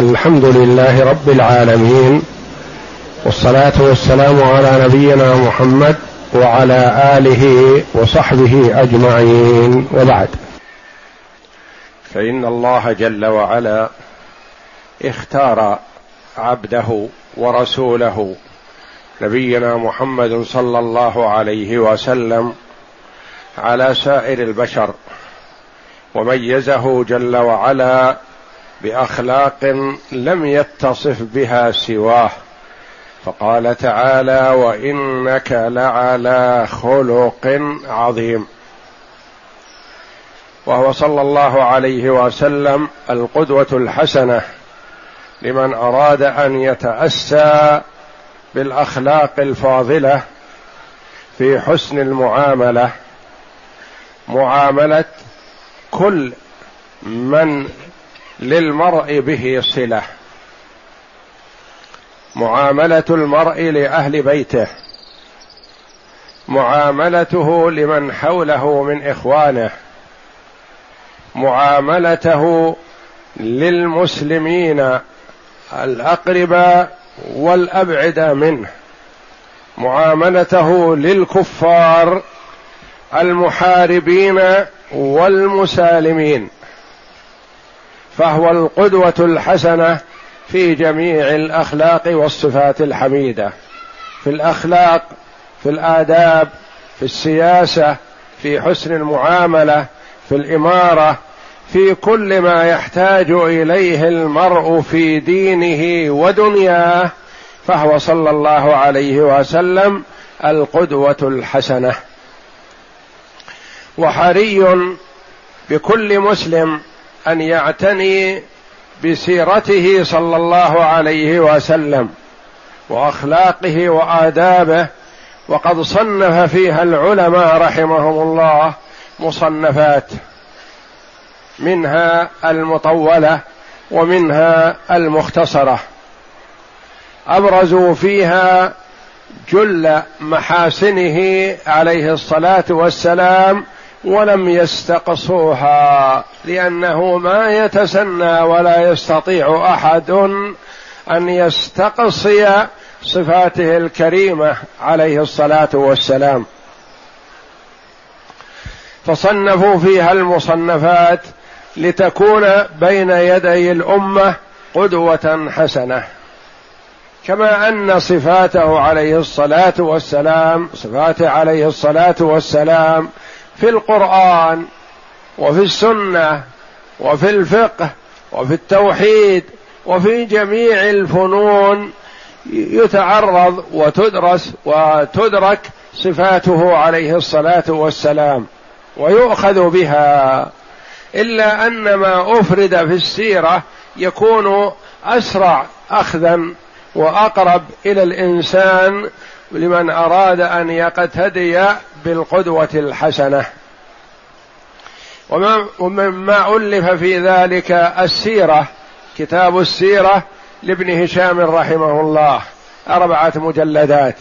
الحمد لله رب العالمين والصلاة والسلام على نبينا محمد وعلى آله وصحبه أجمعين وبعد. فإن الله جل وعلا اختار عبده ورسوله نبينا محمد صلى الله عليه وسلم على سائر البشر وميزه جل وعلا بأخلاق لم يتصف بها سواه. فقال تعالى وإنك لعلى خلق عظيم. وهو صلى الله عليه وسلم القدوة الحسنة لمن أراد أن يتأسى بالأخلاق الفاضلة في حسن المعاملة معاملة كل من للمرء به صلة. معاملة المرء لأهل بيته. معاملته لمن حوله من إخوانه. معاملته للمسلمين الاقرباء والأبعد منه. معاملته للكفار المحاربين والمسالمين. فهو القدوة الحسنة في جميع الأخلاق والصفات الحميدة. في الأخلاق في الآداب في السياسة في حسن المعاملة في الإمارة في كل ما يحتاج إليه المرء في دينه ودنياه فهو صلى الله عليه وسلم القدوة الحسنة. وحري بكل مسلم أن يعتني بسيرته صلى الله عليه وسلم وأخلاقه وآدابه وقد صنف فيها العلماء رحمهم الله مصنفات منها المطولة ومنها المختصرة. ابرزوا فيها جل محاسنه عليه الصلاة والسلام ولم يستقصوها لأنه ما يتسنى ولا يستطيع أحد أن يستقصي صفاته الكريمة عليه الصلاة والسلام. فصنفوا فيها المصنفات لتكون بين يدي الأمة قدوة حسنة. كما أن صفاته عليه الصلاة والسلام صفاته عليه الصلاة والسلام في القرآن وفي السنة وفي الفقه وفي التوحيد وفي جميع الفنون يتعرض وتدرس وتدرك صفاته عليه الصلاة والسلام ويؤخذ بها إلا أن ما أفرد في السيرة يكون أسرع اخذا وأقرب إلى الإنسان لمن أراد أن يقتدي بالقدوة الحسنة. ومما ألف في ذلك السيرة كتاب السيرة لابن هشام رحمه الله أربعة مجلدات.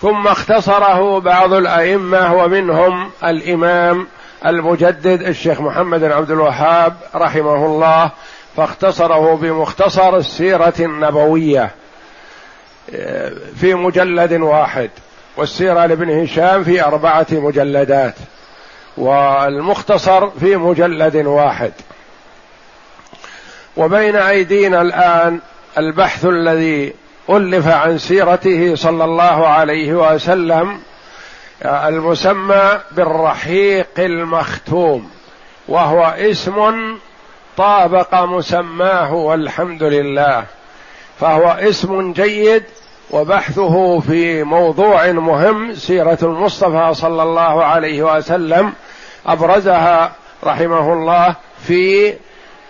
ثم اختصره بعض الأئمة ومنهم الإمام المجدد الشيخ محمد بن عبد الوهاب رحمه الله فاختصره بمختصر السيرة النبوية. في مجلد واحد والسيرة لابن هشام في أربعة مجلدات والمختصر في مجلد واحد. وبين أيدينا الآن البحث الذي ألف عن سيرته صلى الله عليه وسلم المسمى بالرحيق المختوم وهو اسم طابق مسماه والحمد لله. فهو اسم جيد وبحثه في موضوع مهم سيرة المصطفى صلى الله عليه وسلم أبرزها رحمه الله في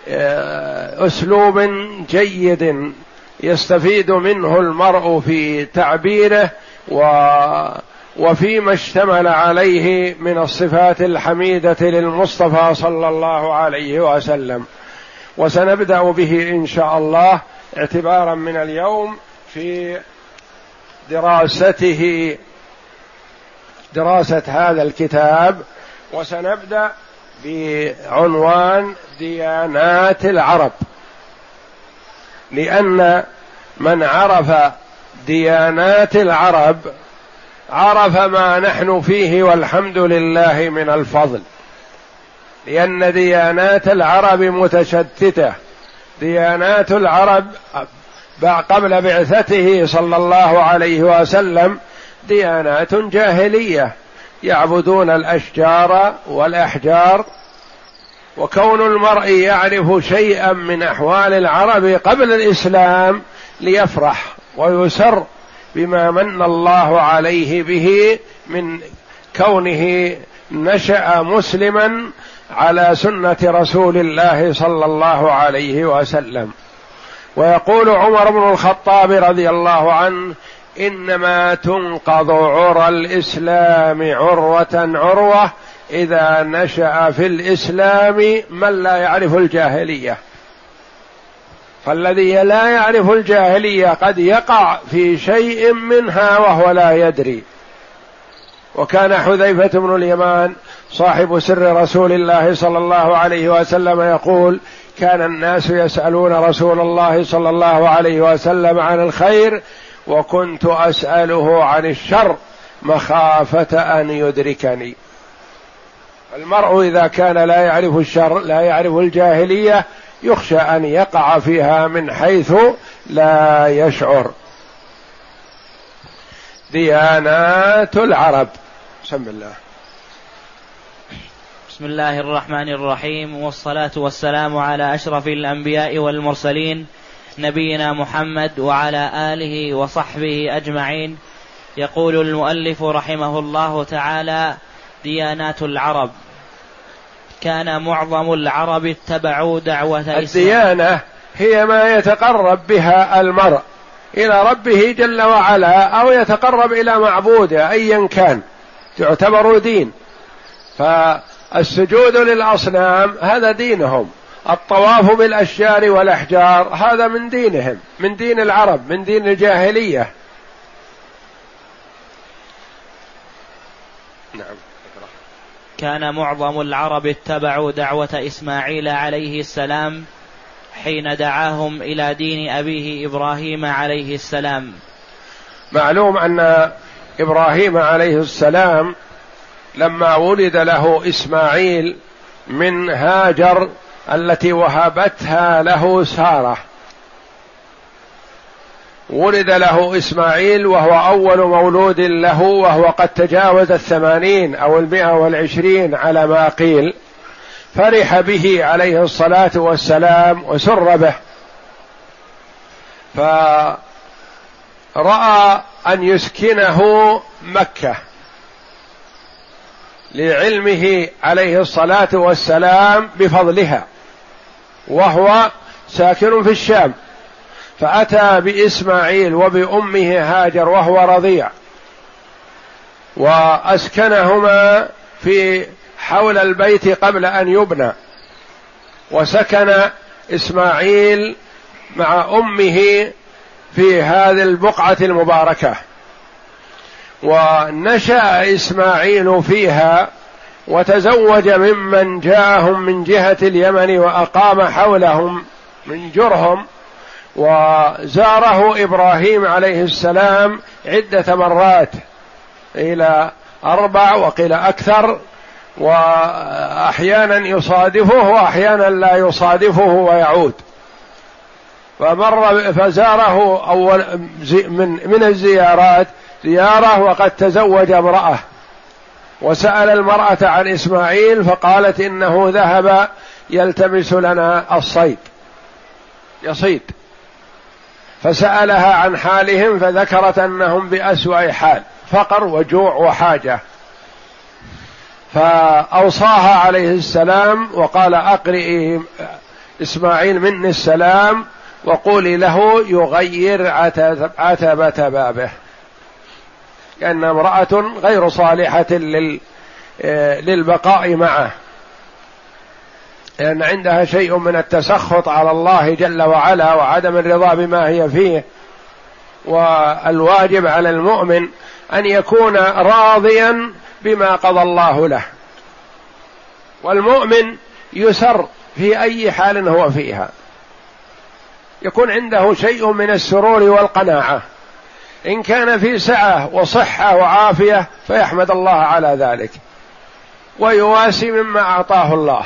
آه، أسلوب جيد يستفيد منه المرء في تعبيره و وفيما اشتمل عليه من الصفات الحميدة للمصطفى صلى الله عليه وسلم. وسنبدأ به إن شاء الله اعتبارا من اليوم في دراسته دراسة هذا الكتاب وسنبدأ بعنوان ديانات العرب. لأن من عرف ديانات العرب عرف ما نحن فيه والحمد لله من الفضل. لأن ديانات العرب متشتتة. ديانات العرب قبل بعثته صلى الله عليه وسلم ديانات جاهلية يعبدون الأشجار والأحجار وكون المرء يعرف شيئا من أحوال العرب قبل الإسلام ليفرح ويسر بما من الله عليه به من كونه نشأ مسلما على سنة رسول الله صلى الله عليه وسلم. ويقول عمر بن الخطاب رضي الله عنه إنما تنقض عرى الإسلام عروة عروة إذا نشأ في الإسلام من لا يعرف الجاهلية. فالذي لا يعرف الجاهلية قد يقع في شيء منها وهو لا يدري. وكان حذيفة بن اليمان صاحب سر رسول الله صلى الله عليه وسلم يقول كان الناس يسألون رسول الله صلى الله عليه وسلم عن الخير وكنت أسأله عن الشر مخافة أن يدركني. المرء إذا كان لا يعرف الشر لا يعرف الجاهلية يخشى أن يقع فيها من حيث لا يشعر. ديانات العرب. بسم الله. بسم الله الرحمن الرحيم والصلاة والسلام على أشرف الأنبياء والمرسلين نبينا محمد وعلى آله وصحبه أجمعين. يقول المؤلف رحمه الله تعالى ديانات العرب. كان معظم العرب اتبعوا دعوة الديانة هي ما يتقرب بها المرء. إلى ربه جل وعلا أو يتقرب إلى معبوده أيا كان. تعتبر دين. فالسجود للأصنام هذا دينهم. الطواف بالأشجار والأحجار هذا من دينهم. من دين العرب من دين الجاهلية. نعم. كان معظم العرب اتبعوا دعوة إسماعيل عليه السلام حين دعاهم إلى دين أبيه إبراهيم عليه السلام. معلوم أن إبراهيم عليه السلام لما ولد له إسماعيل من هاجر التي وهبتها له سارة. ولد له إسماعيل وهو أول مولود له وهو قد تجاوز الثمانين أو المئة والعشرين على ما قيل. فرح به عليه الصلاة والسلام وسر به. فرأى أن يسكنه مكة لعلمه عليه الصلاة والسلام بفضلها وهو ساكن في الشام. فأتى بإسماعيل وبأمه هاجر وهو رضيع وأسكنهما في حول البيت قبل أن يبنى. وسكن إسماعيل مع أمه في هذه البقعة المباركة. ونشأ إسماعيل فيها وتزوج ممن جاءهم من جهة اليمن وأقام حولهم من جرهم وزاره إبراهيم عليه السلام عدة مرات إلى أربع وقيل أكثر وأحيانا يصادفه وأحيانا لا يصادفه ويعود. فمر فزاره أول من من الزيارات زيارة وقد تزوج امرأة. وسأل المرأة عن إسماعيل فقالت إنه ذهب يلتمس لنا الصيد. يصيد. فسألها عن حالهم فذكرت أنهم بأسوأ حال فقر وجوع وحاجة. فأوصاها عليه السلام وقال اقرئي إسماعيل مني السلام وقولي له يغير عتبة بابه لأن امرأة غير صالحة للبقاء معه. لأن عندها شيء من التسخط على الله جل وعلا وعدم الرضا بما هي فيه. والواجب على المؤمن أن يكون راضيا بما قضى الله له. والمؤمن يسر في أي حال هو فيها. يكون عنده شيء من السرور والقناعة. إن كان في سعة وصحة وعافية فيحمد الله على ذلك. ويواسي مما أعطاه الله.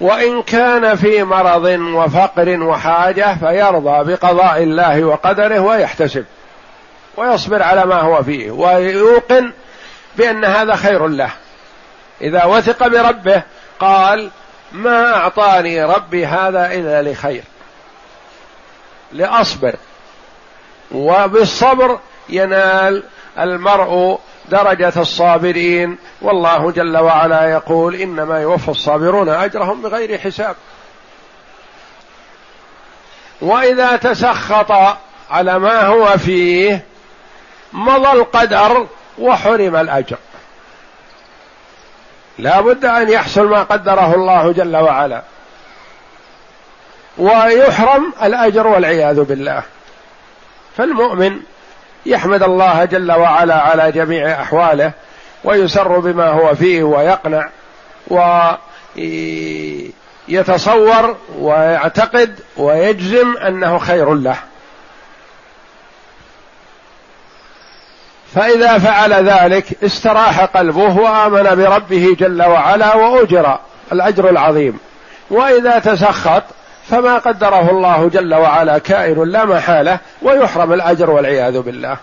وإن كان في مرض وفقر وحاجة فيرضى بقضاء الله وقدره ويحتسب. ويصبر على ما هو فيه. ويوقن بأن هذا خير له. إذا وثق بربه قال ما أعطاني ربي هذا إلا لخير. لأصبر. وبالصبر ينال المرء درجة الصابرين. والله جل وعلا يقول إنما يوفى الصابرون أجرهم بغير حساب. وإذا تسخط على ما هو فيه مضى القدر وحرم الأجر. لا بد أن يحصل ما قدره الله جل وعلا. ويحرم الأجر والعياذ بالله. فالمؤمن يحمد الله جل وعلا على جميع أحواله ويسر بما هو فيه ويقنع ويتصور ويعتقد ويجزم أنه خير له. فإذا فعل ذلك استراح قلبه وآمن بربه جل وعلا وأجر الأجر العظيم. وإذا تسخط فما قدره الله جل وعلا كائن لا محالة ويحرم الأجر والعياذ بالله.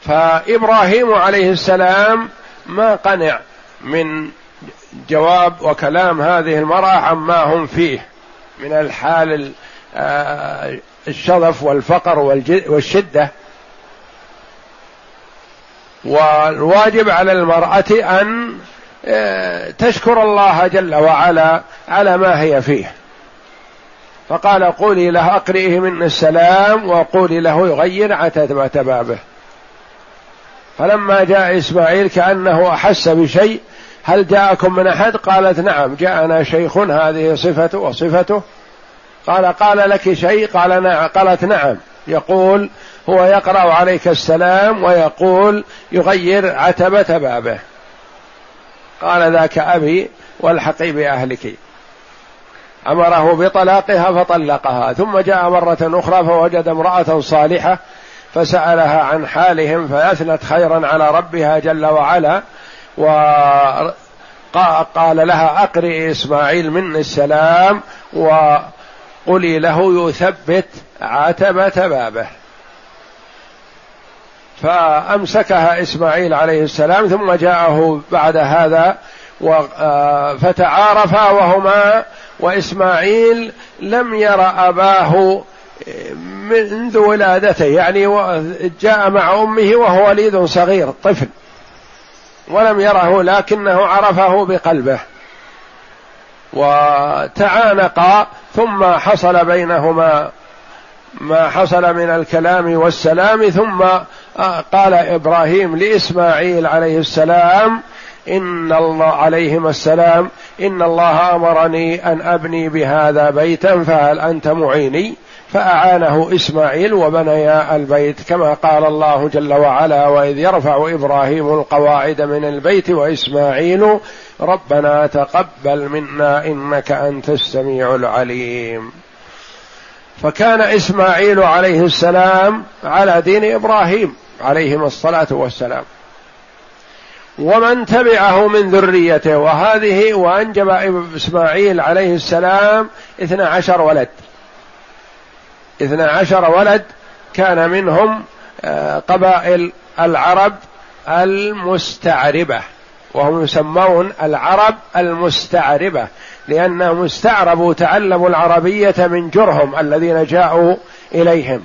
فإبراهيم عليه السلام ما قنع من جواب وكلام هذه المرأة عما هم فيه من الحال آه، الشظف والفقر والشدة. والواجب على المرأة أن تشكر الله جل وعلا على ما هي فيه. فقال قولي له أقرئه من السلام وقولي له يغير عتبة بابه فلما جاء إسماعيل كأنه أحس بشيء هل جاءكم من أحد؟ قالت نعم جاءنا شيخ هذه صفته وصفته. قال قال لك شيء؟ قال نعم قالت نعم. يقول هو يقرأ عليك السلام ويقول يغير عتبة بابه. قال ذاك أبي والحقي بأهلك. أمره بطلاقها فطلقها. ثم جاء مرة أخرى فوجد امرأة صالحة فسألها عن حالهم فأثنت خيرا على ربها جل وعلا وقال لها أقرئ إسماعيل مني السلام وقولي له يثبت عتبة بابه. فأمسكها إسماعيل عليه السلام ثم جاءه بعد هذا آه، فتعارفا وهما وإسماعيل لم ير أباه منذ ولادته يعني جاء مع أمه وهو وليد صغير طفل ولم يره لكنه عرفه بقلبه وتعانقا ثم حصل بينهما ما حصل من الكلام والسلام ثم آه، قال إبراهيم لإسماعيل عليه السلام إن الله عليهما السلام إن الله أمرني أن أبني بهذا بيتا فهل أنت معيني؟ فأعانه إسماعيل وبنيا البيت كما قال الله جل وعلا وإذ يرفع إبراهيم القواعد من البيت وإسماعيل ربنا تقبل منا إنك أنت السميع العليم. فكان إسماعيل عليه السلام على دين إبراهيم عليهما الصلاة والسلام. ومن تبعه من ذريته وهذه وأنجب إسماعيل عليه السلام اثنا عشر ولد. اثنا عشر ولد كان منهم آه، قبائل العرب المستعربة وهم يسمون العرب المستعربة. لأنهم استعربوا تعلموا العربية من جرهم الذين جاءوا إليهم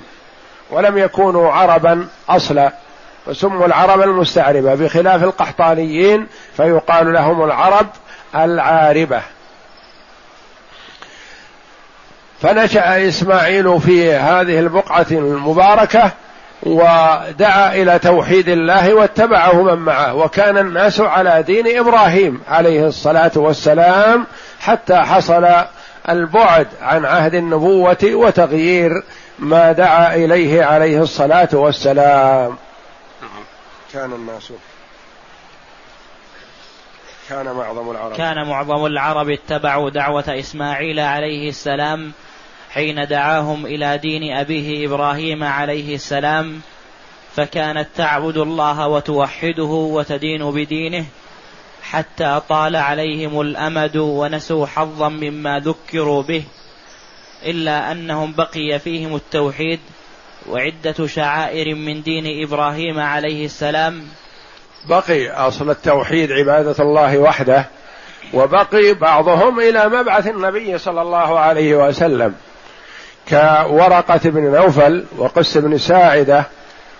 ولم يكونوا عربا أصلا وسموا العرب المستعربة بخلاف القحطانيين فيقال لهم العرب العاربة. فنشأ إسماعيل في هذه البقعة المباركة ودعا إلى توحيد الله واتبعه من معه. وكان الناس على دين إبراهيم عليه الصلاة والسلام حتى حصل البعد عن عهد النبوة وتغيير ما دعا إليه عليه الصلاة والسلام. كان الناس كان معظم العرب. كان معظم العرب اتبعوا دعوة إسماعيل عليه السلام حين دعاهم إلى دين أبيه إبراهيم عليه السلام فكانت تعبد الله وتوحده وتدين بدينه حتى طال عليهم الأمد ونسوا حظا مما ذكروا به إلا أنهم بقي فيهم التوحيد وعدة شعائر من دين إبراهيم عليه السلام. بقي أصل التوحيد عبادة الله وحده وبقي بعضهم إلى مبعث النبي صلى الله عليه وسلم. كورقة بن نوفل وقس بن ساعدة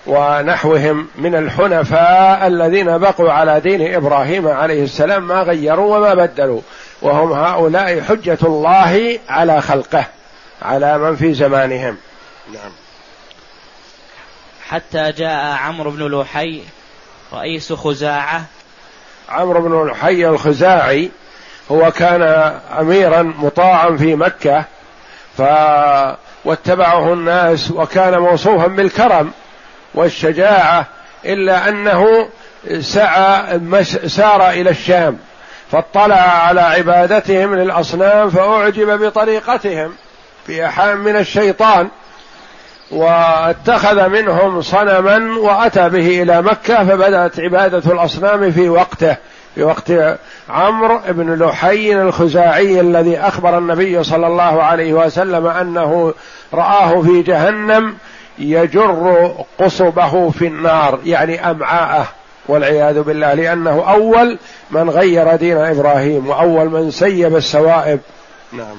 ونحوهم من الحنفاء الذين بقوا على دين إبراهيم عليه السلام ما غيروا وما بدلوا. وهم هؤلاء حجة الله على خلقه على من في زمانهم. نعم. حتى جاء عمرو بن لحي رئيس خزاعة. عمرو بن لحي الخزاعي هو كان اميرا مطاعا في مكة ف واتبعه الناس وكان موصوفا بالكرم والشجاعة إلا أنه سعى سار إلى الشام فاطلع على عبادتهم للأصنام فأعجب بطريقتهم في احام من الشيطان واتخذ منهم صنما وأتى به إلى مكة فبدأت عبادة الأصنام في وقته. في وقت عمرو بن لحي الخزاعي الذي أخبر النبي صلى الله عليه وسلم أنه رآه في جهنم يجر قصبه في النار يعني أمعاءه والعياذ بالله لأنه أول من غير دين إبراهيم وأول من سيب السوائب. نعم.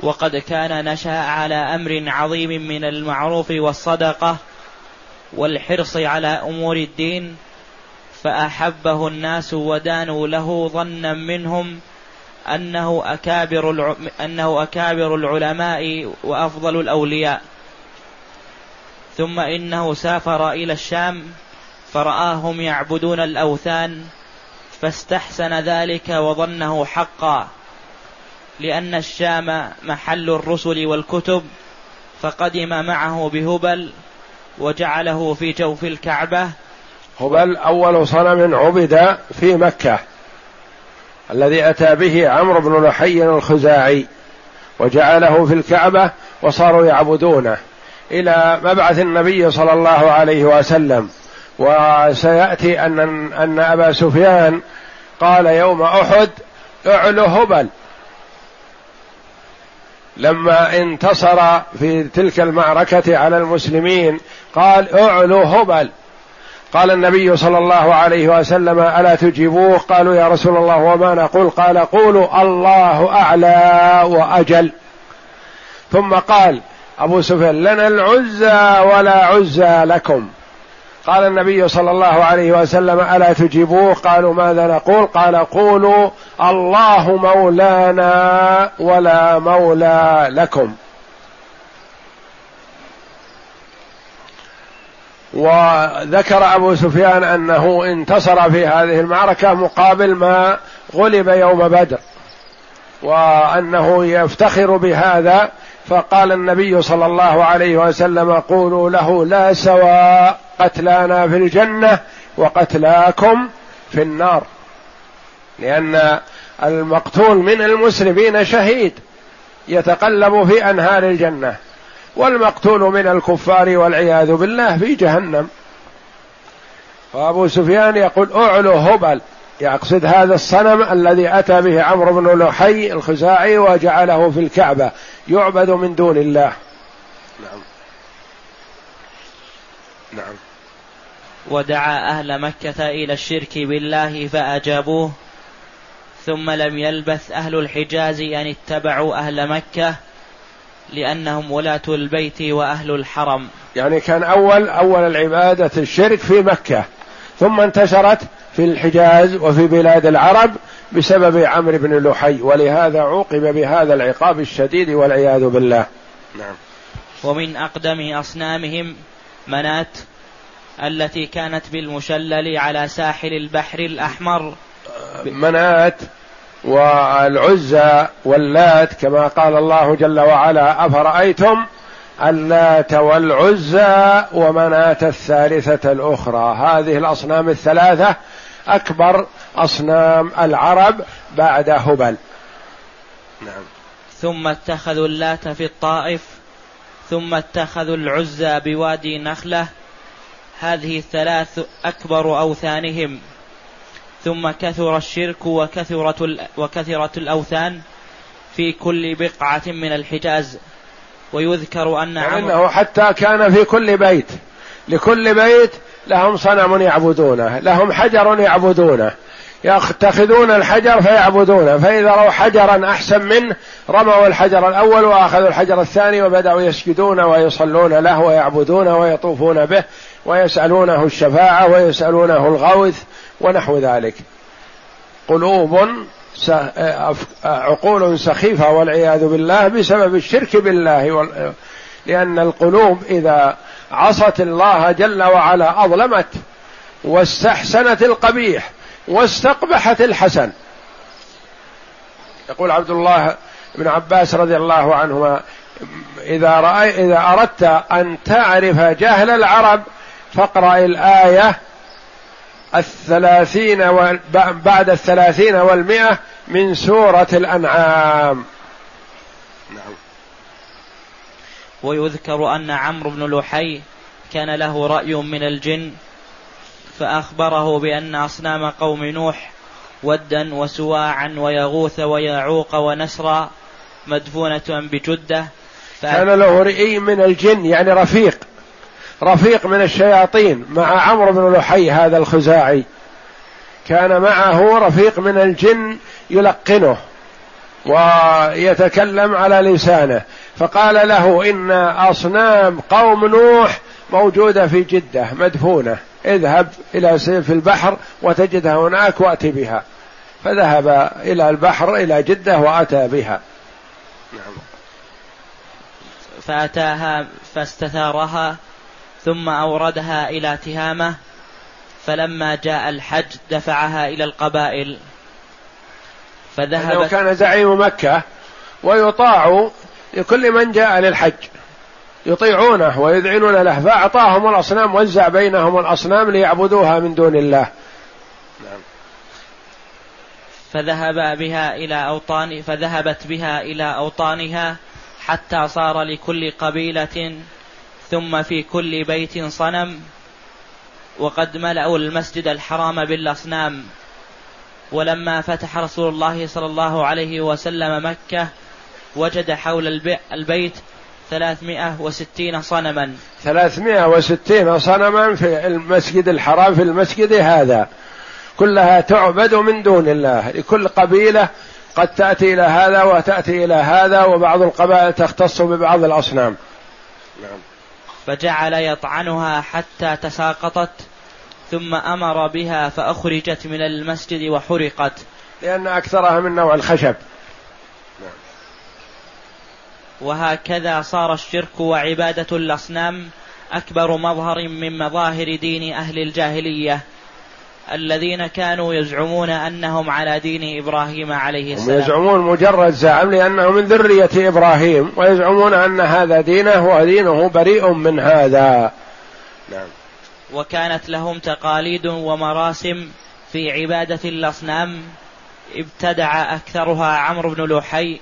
وقد كان نشأ على أمر عظيم من المعروف والصدقة والحرص على أمور الدين فأحبه الناس ودانوا له ظنا منهم أنه أكابر أنه أكابر العلماء وأفضل الأولياء. ثم إنه سافر إلى الشام فرآهم يعبدون الأوثان فاستحسن ذلك وظنه حقا لأن الشام محل الرسل والكتب فقدم معه بهبل وجعله في جوف الكعبة هبل أول صنم عبد في مكة الذي أتى به عمرو بن لحي الخزاعي وجعله في الكعبة وصاروا يعبدونه إلى مبعث النبي صلى الله عليه وسلم. وسيأتي أن أن أبا سفيان قال يوم أحد اعلو هبل. لما انتصر في تلك المعركة على المسلمين قال اعلو هبل. قال النبي صلى الله عليه وسلم ألا تجيبوه؟ قالوا يا رسول الله وما نقول؟ قال قولوا الله أعلى وأجل. ثم قال أبو سفيان لنا العزى ولا عزى لكم. قال النبي صلى الله عليه وسلم ألا تجيبوه؟ قالوا ماذا نقول؟ قال قولوا الله مولانا ولا مولى لكم. وذكر أبو سفيان أنه انتصر في هذه المعركة مقابل ما غلب يوم بدر وأنه يفتخر بهذا فقال النبي صلى الله عليه وسلم قولوا له لا سواء قتلانا في الجنة وقتلاكم في النار. لأن المقتول من المسلمين شهيد يتقلب في أنهار الجنة. والمقتول من الكفار والعياذ بالله في جهنم. فابو سفيان يقول أعلو هبل يقصد هذا الصنم الذي أتى به عمرو بن لحي الخزاعي وجعله في الكعبة يعبد من دون الله. نعم. نعم. ودعا أهل مكة إلى الشرك بالله فأجابوه ثم لم يلبث أهل الحجاز أن اتبعوا أهل مكة لأنهم ولاة البيت وأهل الحرم. يعني كان أول أول العبادة الشرك في مكة. ثم انتشرت في الحجاز وفي بلاد العرب بسبب عمرو بن لحي ولهذا عوقب بهذا العقاب الشديد والعياذ بالله. نعم. ومن أقدم أصنامهم منات التي كانت بالمشلل على ساحل البحر الأحمر. منات والعزى واللات كما قال الله جل وعلا أفرأيتم اللات والعزى ومناة الثالثة الأخرى؟ هذه الأصنام الثلاثة أكبر أصنام العرب بعد هبل. نعم. ثم اتخذوا اللات في الطائف ثم اتخذوا العزى بوادي نخلة. هذه الثلاث أكبر أوثانهم. ثم كثر الشرك وكثرت وكثرت الأوثان في كل بقعة من الحجاز. ويذكر أن عمر حتى كان في كل بيت. لكل بيت لهم صنم يعبدونه لهم حجر يعبدونه. يتخذون الحجر فيعبدونه. فإذا رأوا حجرا أحسن منه رموا الحجر الأول وأخذوا الحجر الثاني وبدأوا يسجدون ويصلون له ويعبدون ويطوفون به ويسألونه الشفاعة ويسألونه الغوث ونحو ذلك. قلوب عقول سخيفة والعياذ بالله بسبب الشرك بالله لأن القلوب إذا عصت الله جل وعلا أظلمت واستحسنت القبيح واستقبحت الحسن. يقول عبد الله بن عباس رضي الله عنهما إذا رأي إذا أردت أن تعرف جهل العرب فاقرأ الآية الثلاثين بعد الثلاثين والمئة من سورة الأنعام. نعم. ويذكر أن عمرو بن لحي كان له رأي من الجن فأخبره بأن أصنام قوم نوح ودا وسواعا ويغوث ويعوق ونسرا مدفونة بجدة كان له رأي من الجن يعني رفيق. رفيق من الشياطين مع عمرو بن لحي هذا الخزاعي. كان معه رفيق من الجن يلقنه ويتكلم على لسانه فقال له إن أصنام قوم نوح موجودة في جدة مدفونة اذهب إلى في البحر وتجدها هناك وات بها. فذهب إلى البحر إلى جدة وأتى بها. نعم. فأتاها فاستثارها ثم أوردها إلى تهامة فلما جاء الحج دفعها إلى القبائل. فذهب كان زعيم مكة ويطاع لكل من جاء للحج. يطيعونه ويذعنون له فأعطاهم الأصنام وزع بينهم الأصنام ليعبدوها من دون الله. نعم. فذهب بها إلى أوطان فذهبت بها إلى أوطانها حتى صار لكل قبيلة ثم في كل بيت صنم وقد ملأوا المسجد الحرام بالأصنام. ولما فتح رسول الله صلى الله عليه وسلم مكة وجد حول البيت ثلاثمائة وستين صنما. ثلاثمائة وستين صنما في المسجد الحرام في المسجد هذا. كلها تعبد من دون الله. لكل قبيلة قد تأتي إلى هذا وتأتي إلى هذا وبعض القبائل تختص ببعض الأصنام. نعم. فجعل يطعنها حتى تساقطت ثم أمر بها فأخرجت من المسجد وحرقت. لأن أكثرها من نوع الخشب. وهكذا صار الشرك وعبادة الأصنام أكبر مظهر من مظاهر دين أهل الجاهلية. الذين كانوا يزعمون أنهم على دين إبراهيم عليه السلام. يزعمون مجرد زعم لأنه من ذرية إبراهيم ويزعمون أن هذا دينه ودينه بريء من هذا. نعم. وكانت لهم تقاليد ومراسم في عبادة الأصنام ابتدع أكثرها عمرو بن لحي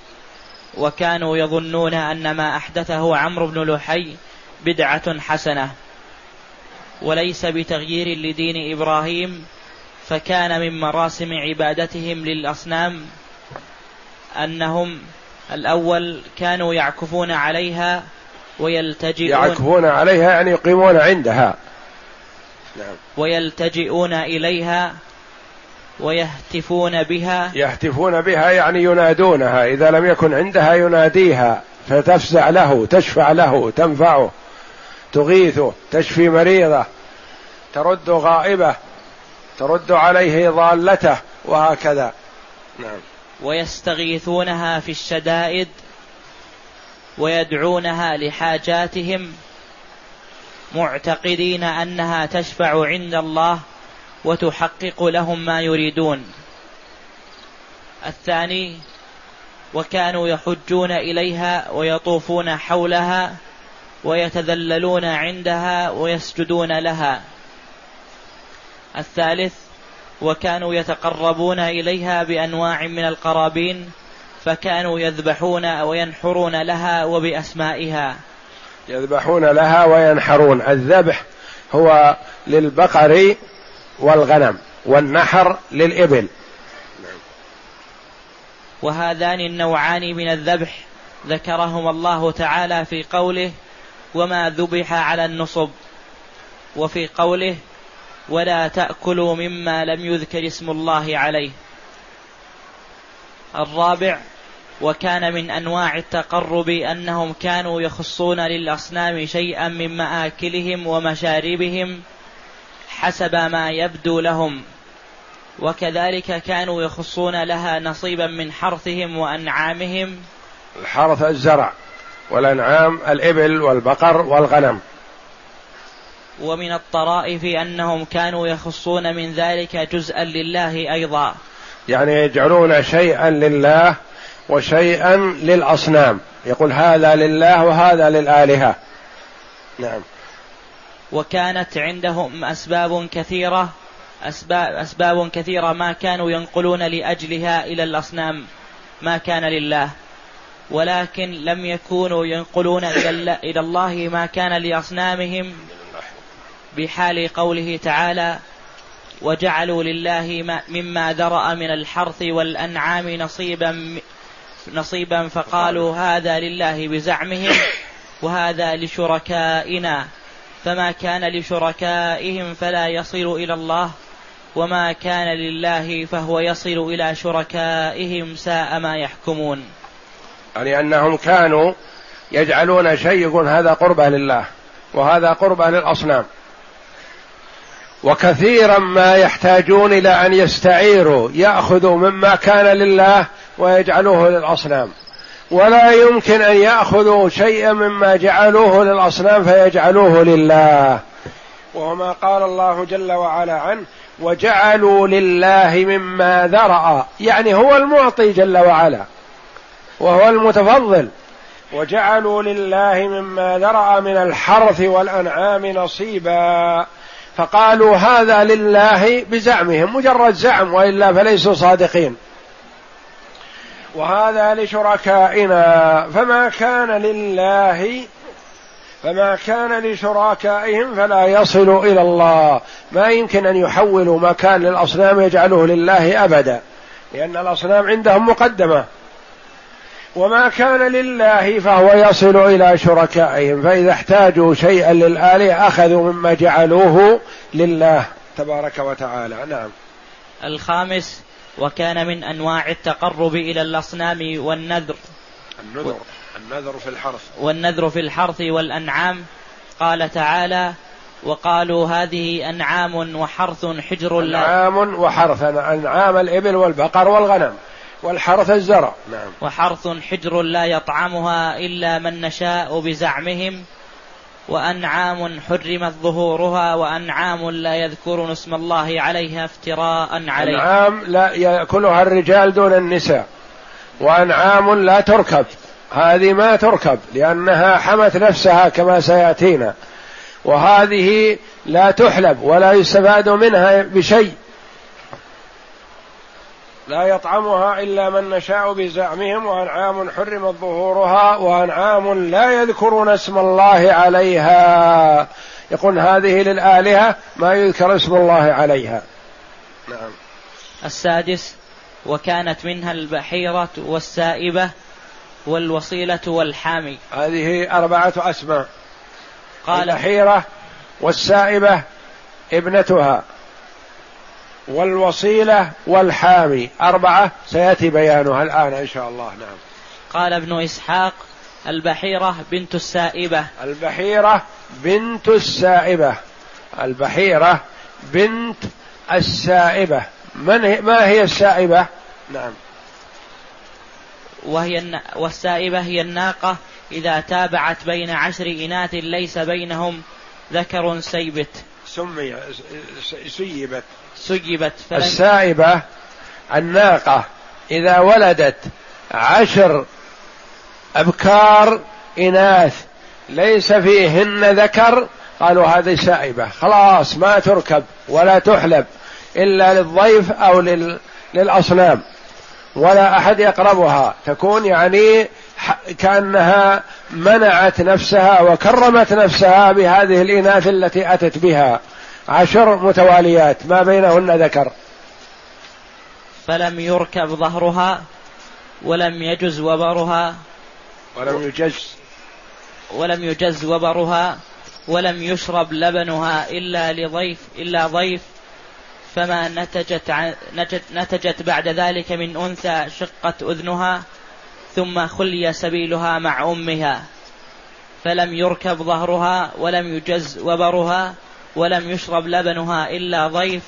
وكانوا يظنون أن ما أحدثه عمرو بن لحي بدعة حسنة وليس بتغيير لدين إبراهيم فكان من مراسم عبادتهم للأصنام أنهم الأول كانوا يعكفون عليها ويلتجئون يعكفون عليها يعني يقيمون عندها. نعم. ويلتجئون إليها ويهتفون بها. يهتفون بها يعني ينادونها. إذا لم يكن عندها يناديها. فتفزع له تشفع له تنفعه تغيثه تشفي مريضه ترد غائبه. ترد عليه ضالته وهكذا. نعم. ويستغيثونها في الشدائد ويدعونها لحاجاتهم معتقدين أنها تشفع عند الله وتحقق لهم ما يريدون. الثاني وكانوا يحجون إليها ويطوفون حولها ويتذللون عندها ويسجدون لها. الثالث وكانوا يتقربون إليها بأنواع من القرابين فكانوا يذبحون وينحرون لها وبأسمائها. يذبحون لها وينحرون. الذبح هو للبقر والغنم والنحر للإبل. وهذان النوعان من الذبح ذكرهما الله تعالى في قوله وما ذبح على النصب وفي قوله ولا تأكلوا مما لم يذكر اسم الله عليه. الرابع وكان من أنواع التقرب أنهم كانوا يخصون للأصنام شيئا من مآكلهم ومشاربهم حسب ما يبدو لهم. وكذلك كانوا يخصون لها نصيبا من حرثهم وأنعامهم. الحرث الزرع والأنعام الإبل والبقر والغنم. ومن الطرائف أنهم كانوا يخصون من ذلك جزءا لله أيضا. يعني يجعلون شيئا لله وشيئا للأصنام. يقول هذا لله وهذا للآلهة. نعم. وكانت عندهم أسباب كثيرة أسباب, أسباب كثيرة ما كانوا ينقلون لأجلها إلى الأصنام ما كان لله. ولكن لم يكونوا ينقلون إلى الله ما كان لأصنامهم. بحال قوله تعالى وجعلوا لله مما ذرأ من الحرث والأنعام نصيبا نصيبا فقالوا هذا لله بزعمهم وهذا لشركائنا فما كان لشركائهم فلا يصل إلى الله وما كان لله فهو يصل إلى شركائهم ساء ما يحكمون. يعني أنهم كانوا يجعلون شيء يقول هذا قربة لله وهذا قربة للأصنام. وكثيرا ما يحتاجون إلى أن يستعيروا يأخذوا مما كان لله ويجعلوه للأصنام. ولا يمكن أن يأخذوا شيئا مما جعلوه للأصنام فيجعلوه لله. وهو ما قال الله جل وعلا عنه وجعلوا لله مما ذرأ. يعني هو المعطي جل وعلا وهو المتفضل. وجعلوا لله مما ذرأ من الحرث والأنعام نصيبا. فقالوا هذا لله بزعمهم مجرد زعم وإلا فليسوا صادقين. وهذا لشركائنا فما كان لله فما كان لشركائهم فلا يصل إلى الله. ما يمكن أن يحولوا ما كان للأصنام يجعله لله أبدا لأن الأصنام عندهم مقدمة. وما كان لله فهو يصل إلى شركائهم فإذا احتاجوا شيئا للاله أخذوا مما جعلوه لله تبارك وتعالى. نعم. الخامس وكان من أنواع التقرب إلى الأصنام والنذر. النذر النذر في الحرث. والنذر في الحرث والأنعام. قال تعالى وقالوا هذه أنعام وحرث حجر أنعام وحرث أنعام الإبل والبقر والغنم. والحرث الزرع. نعم. وحرث حجر لا يطعمها إلا من نشاء بزعمهم وأنعام حرمت ظهورها وأنعام لا يذكرون اسم الله عليها افتراء عليه أنعام لا يأكلها الرجال دون النساء وأنعام لا تركب. هذه ما تركب لأنها حمت نفسها كما سيأتينا. وهذه لا تحلب ولا يستفاد منها بشيء. لا يطعمها إلا من نشاء بزعمهم وأنعام حرمت ظهورها وأنعام لا يذكرون اسم الله عليها. يقول هذه للآلهة ما يذكر اسم الله عليها. نعم. السادس وكانت منها البحيرة والسائبة والوصيلة والحامي. هذه أربعة أسماء. قال الحيرة والسائبة ابنتها. والوصيلة والحامي. أربعة. سيأتي بيانها الآن إن شاء الله. نعم. قال ابن إسحاق البحيرة بنت السائبة. البحيرة بنت السائبة. البحيرة بنت السائبة. من هي ما هي السائبة؟ نعم. وهي والسائبة هي الناقة إذا تابعت بين عشر إناث ليس بينهم ذكر سيبت. سمي سيبت. سيبت السائبة الناقة. إذا ولدت عشر أبكار إناث ليس فيهن ذكر قالوا هذه سائبة. خلاص ما تركب ولا تحلب إلا للضيف أو للأصنام. ولا أحد يقربها. تكون يعني كأنها منعت نفسها وكرمت نفسها بهذه الإناث التي أتت بها. عشر متواليات ما بينهن ذكر. فلم يركب ظهرها ولم يجز وبرها ولم يجز. ولم يجز وبرها ولم يشرب لبنها إلا لضيف إلا ضيف. فما نتجت, عن نتجت, نتجت بعد ذلك من أنثى شقت أذنها ثم خلي سبيلها مع أمها. فلم يركب ظهرها ولم يجز وبرها ولم يشرب لبنها إلا ضيف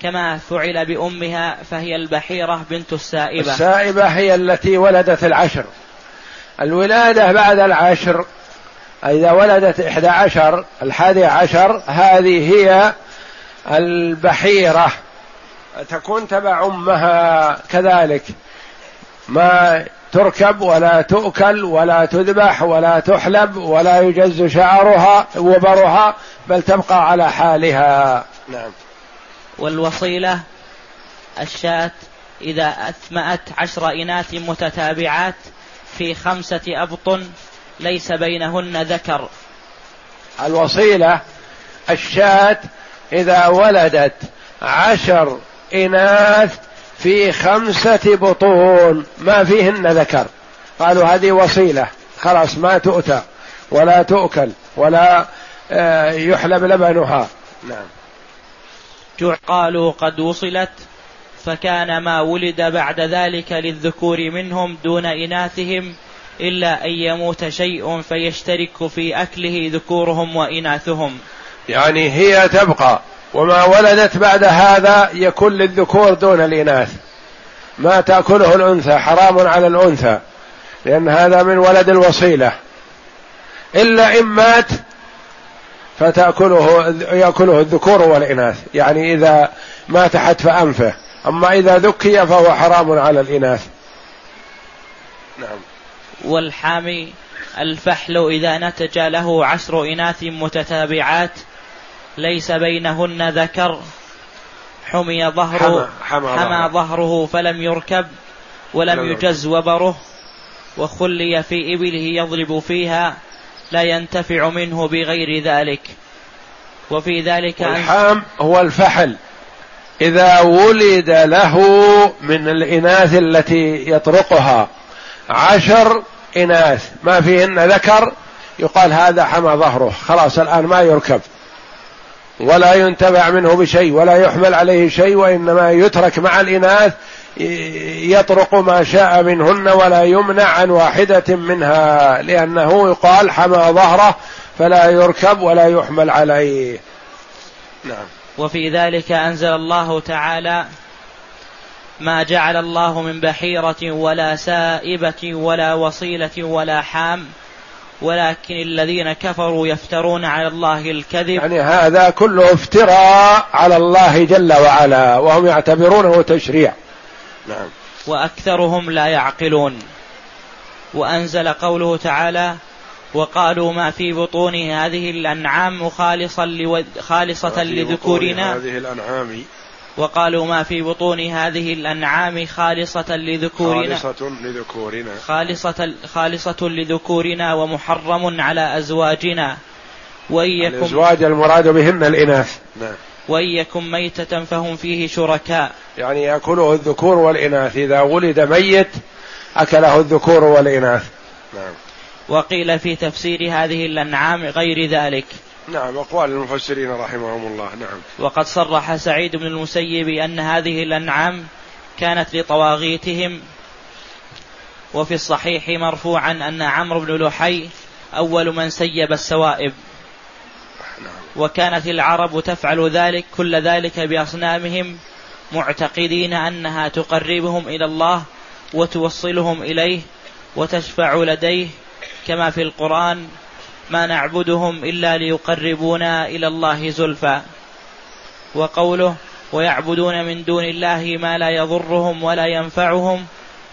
كما فعل بأمها فهي البحيرة بنت السائبة. السائبة هي التي ولدت العشر. الولادة بعد العشر إذا ولدت إحدى عشر الحادي عشر هذه هي البحيرة. تكون تبع أمها كذلك. ما تركب ولا تؤكل ولا تذبح ولا تحلب ولا يجز شعرها وبرها بل تبقى على حالها. نعم. والوصيلة الشاة إذا أثمأت عشر إناث متتابعات في خمسة أبطن ليس بينهن ذكر. الوصيلة الشاة إذا ولدت عشر إناث في خمسة بطون ما فيهن ذكر. قالوا هذه وصيلة. خلاص ما تؤتى ولا تؤكل ولا يحلب لبنها. نعم. قالوا قد وصلت فكان ما ولد بعد ذلك للذكور منهم دون إناثهم إلا أن يموت شيء فيشترك في أكله ذكورهم وإناثهم. يعني هي تبقى وما ولدت بعد هذا يكون للذكور دون الإناث. ما تأكله الأنثى حرام على الأنثى لأن هذا من ولد الوصيلة. إلا إن مات فتأكله يأكله الذكور والإناث. يعني إذا مات حتف أنفه. أما إذا ذكي فهو حرام على الإناث. نعم. والحامي الفحل إذا نتج له عشر إناث متتابعات ليس بينهن ذكر. حمي ظهره حمى, حمى, حمى ظهره. فلم يركب ولم يجز وبره وخلي في إبله يضرب فيها. لا ينتفع منه بغير ذلك. وفي ذلك الحام هو الفحل. إذا ولد له من الإناث التي يطرقها عشر إناث ما فيهن ذكر يقال هذا حمى ظهره. خلاص الآن ما يركب. ولا ينتفع منه بشيء ولا يحمل عليه شيء وإنما يترك مع الإناث يطرق ما شاء منهن ولا يمنع عن واحدة منها لأنه يقال حمى ظهره فلا يركب ولا يحمل عليه. نعم. وفي ذلك أنزل الله تعالى ما جعل الله من بحيرة ولا سائبة ولا وصيلة ولا حام ولكن الذين كفروا يفترون على الله الكذب يعني هذا كله افتراء على الله جل وعلا وهم يعتبرونه تشريع. نعم. وأكثرهم لا يعقلون. وأنزل قوله تعالى وقالوا ما في بطون هذه الأنعام خالصا لو... خالصة لذكورنا. هذه الأنعام. وقالوا ما في بطون هذه الأنعام خالصة لذكورنا. خالصة لذكورنا. خالصة خالصة لذكورنا ومحرم على أزواجنا. وإن يكن الأزواج المراد بهن الإناث. نعم. وإن يكن ميتة فهم فيه شركاء. يعني يأكله الذكور والإناث. إذا ولد ميت أكله الذكور والإناث. نعم. وقيل في تفسير هذه الأنعام غير ذلك. نعم أقوال المفسرين رحمهم الله. نعم. وقد صرح سعيد بن المسيب أن هذه الأنعام كانت لطواغيتهم وفي الصحيح مرفوعا أن عمرو بن لحي أول من سيب السوائب. وكانت العرب تفعل ذلك كل ذلك بأصنامهم معتقدين أنها تقربهم إلى الله وتوصلهم إليه وتشفع لديه كما في القرآن ما نعبدهم إلا ليقربونا إلى الله زلفى وقوله ويعبدون من دون الله ما لا يضرهم ولا ينفعهم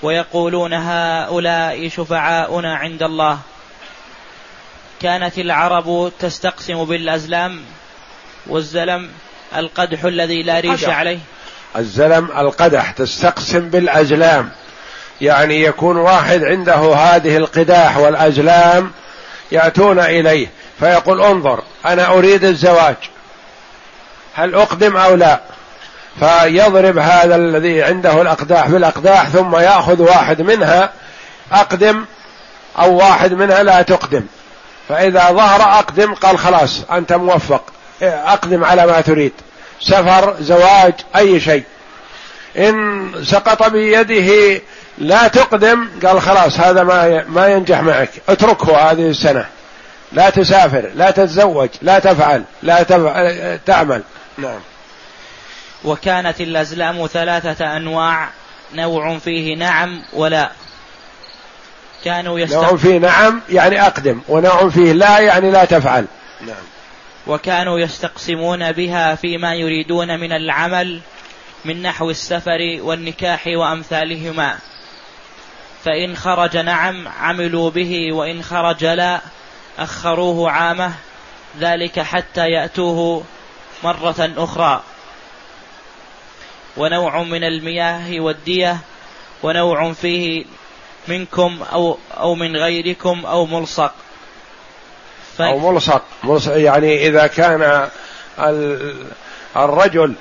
ويقولون هؤلاء شفعاؤنا عند الله كانت العرب تستقسم بالأزلام والزلم القدح الذي لا ريش عليه. الزلم القدح تستقسم بالأزلام. يعني يكون واحد عنده هذه القداح والأزلام يأتون إليه فيقول انظر أنا أريد الزواج. هل أقدم أو لا؟ فيضرب هذا الذي عنده الأقداح بالأقداح ثم يأخذ واحد منها أقدم أو واحد منها لا تقدم. فإذا ظهر أقدم قال خلاص أنت موفق. أقدم على ما تريد. سفر زواج أي شيء. إن سقط بيده لا تقدم قال خلاص هذا ما ما ينجح معك. اتركه هذه السنة. لا تسافر لا تتزوج لا تفعل لا تفعل تعمل. نعم. وكانت الأزلام ثلاثة أنواع نوع فيه نعم ولا. كانوا يستق... نوع فيه نعم يعني أقدم ونوع فيه لا يعني لا تفعل. نعم. وكانوا يستقسمون بها فيما يريدون من العمل من نحو السفر والنكاح وأمثالهما. فإن خرج نعم عملوا به وإن خرج لا أخروه عامة ذلك حتى يأتوه مرة أخرى. ونوع من المياه والدية ونوع فيه منكم أو أو من غيركم أو ملصق. ف... أو ملصق. يعني إذا كان الرجل